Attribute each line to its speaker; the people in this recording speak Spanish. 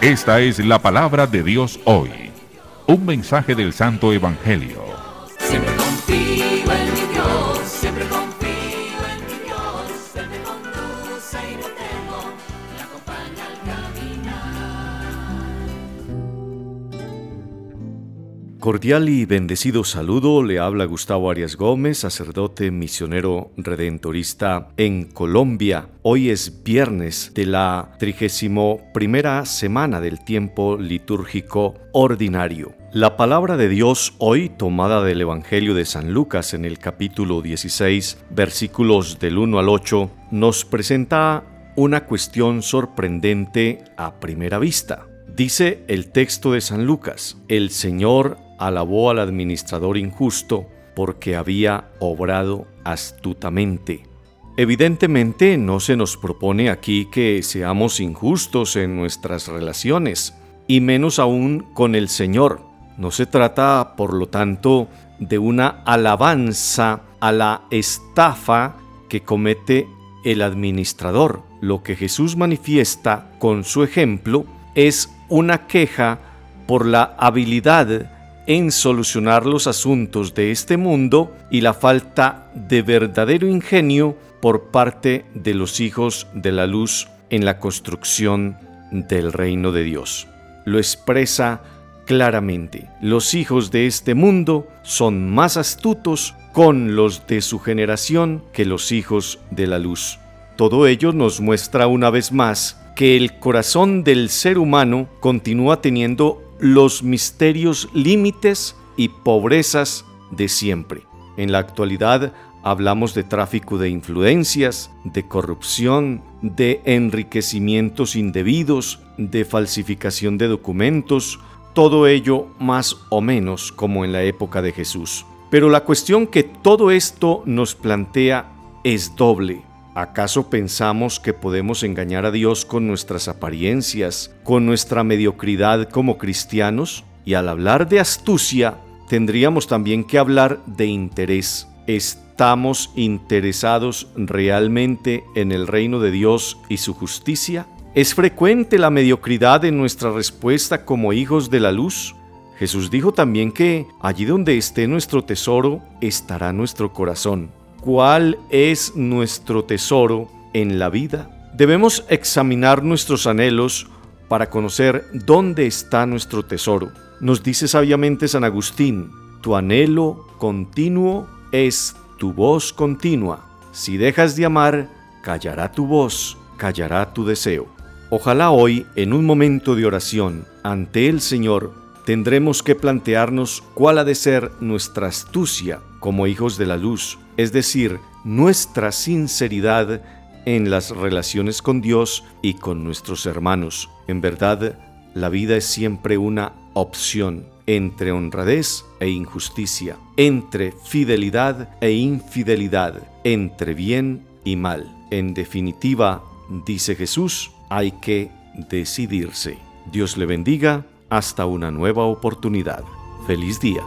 Speaker 1: Esta es la palabra de Dios hoy. Un mensaje del Santo Evangelio.
Speaker 2: Cordial y bendecido saludo, le habla Gustavo Arias Gómez, sacerdote misionero redentorista en Colombia. Hoy es viernes de la 31 primera semana del tiempo litúrgico ordinario. La palabra de Dios hoy, tomada del Evangelio de San Lucas en el capítulo 16, versículos del 1 al 8, nos presenta una cuestión sorprendente a primera vista. Dice el texto de San Lucas, el Señor alabó al administrador injusto porque había obrado astutamente. Evidentemente no se nos propone aquí que seamos injustos en nuestras relaciones, y menos aún con el Señor. No se trata, por lo tanto, de una alabanza a la estafa que comete el administrador. Lo que Jesús manifiesta con su ejemplo es una queja por la habilidad en solucionar los asuntos de este mundo y la falta de verdadero ingenio por parte de los hijos de la luz en la construcción del reino de Dios. Lo expresa claramente. Los hijos de este mundo son más astutos con los de su generación que los hijos de la luz. Todo ello nos muestra una vez más que el corazón del ser humano continúa teniendo los misterios, límites y pobrezas de siempre. En la actualidad hablamos de tráfico de influencias, de corrupción, de enriquecimientos indebidos, de falsificación de documentos, todo ello más o menos como en la época de Jesús. Pero la cuestión que todo esto nos plantea es doble. ¿Acaso pensamos que podemos engañar a Dios con nuestras apariencias, con nuestra mediocridad como cristianos? Y al hablar de astucia, tendríamos también que hablar de interés. ¿Estamos interesados realmente en el reino de Dios y su justicia? ¿Es frecuente la mediocridad en nuestra respuesta como hijos de la luz? Jesús dijo también que allí donde esté nuestro tesoro, estará nuestro corazón. ¿Cuál es nuestro tesoro en la vida? Debemos examinar nuestros anhelos para conocer dónde está nuestro tesoro. Nos dice sabiamente San Agustín, tu anhelo continuo es tu voz continua. Si dejas de amar, callará tu voz, callará tu deseo. Ojalá hoy, en un momento de oración ante el Señor, tendremos que plantearnos cuál ha de ser nuestra astucia como hijos de la luz, es decir, nuestra sinceridad en las relaciones con Dios y con nuestros hermanos. En verdad, la vida es siempre una opción entre honradez e injusticia, entre fidelidad e infidelidad, entre bien y mal. En definitiva, dice Jesús, hay que decidirse. Dios le bendiga hasta una nueva oportunidad. Feliz día.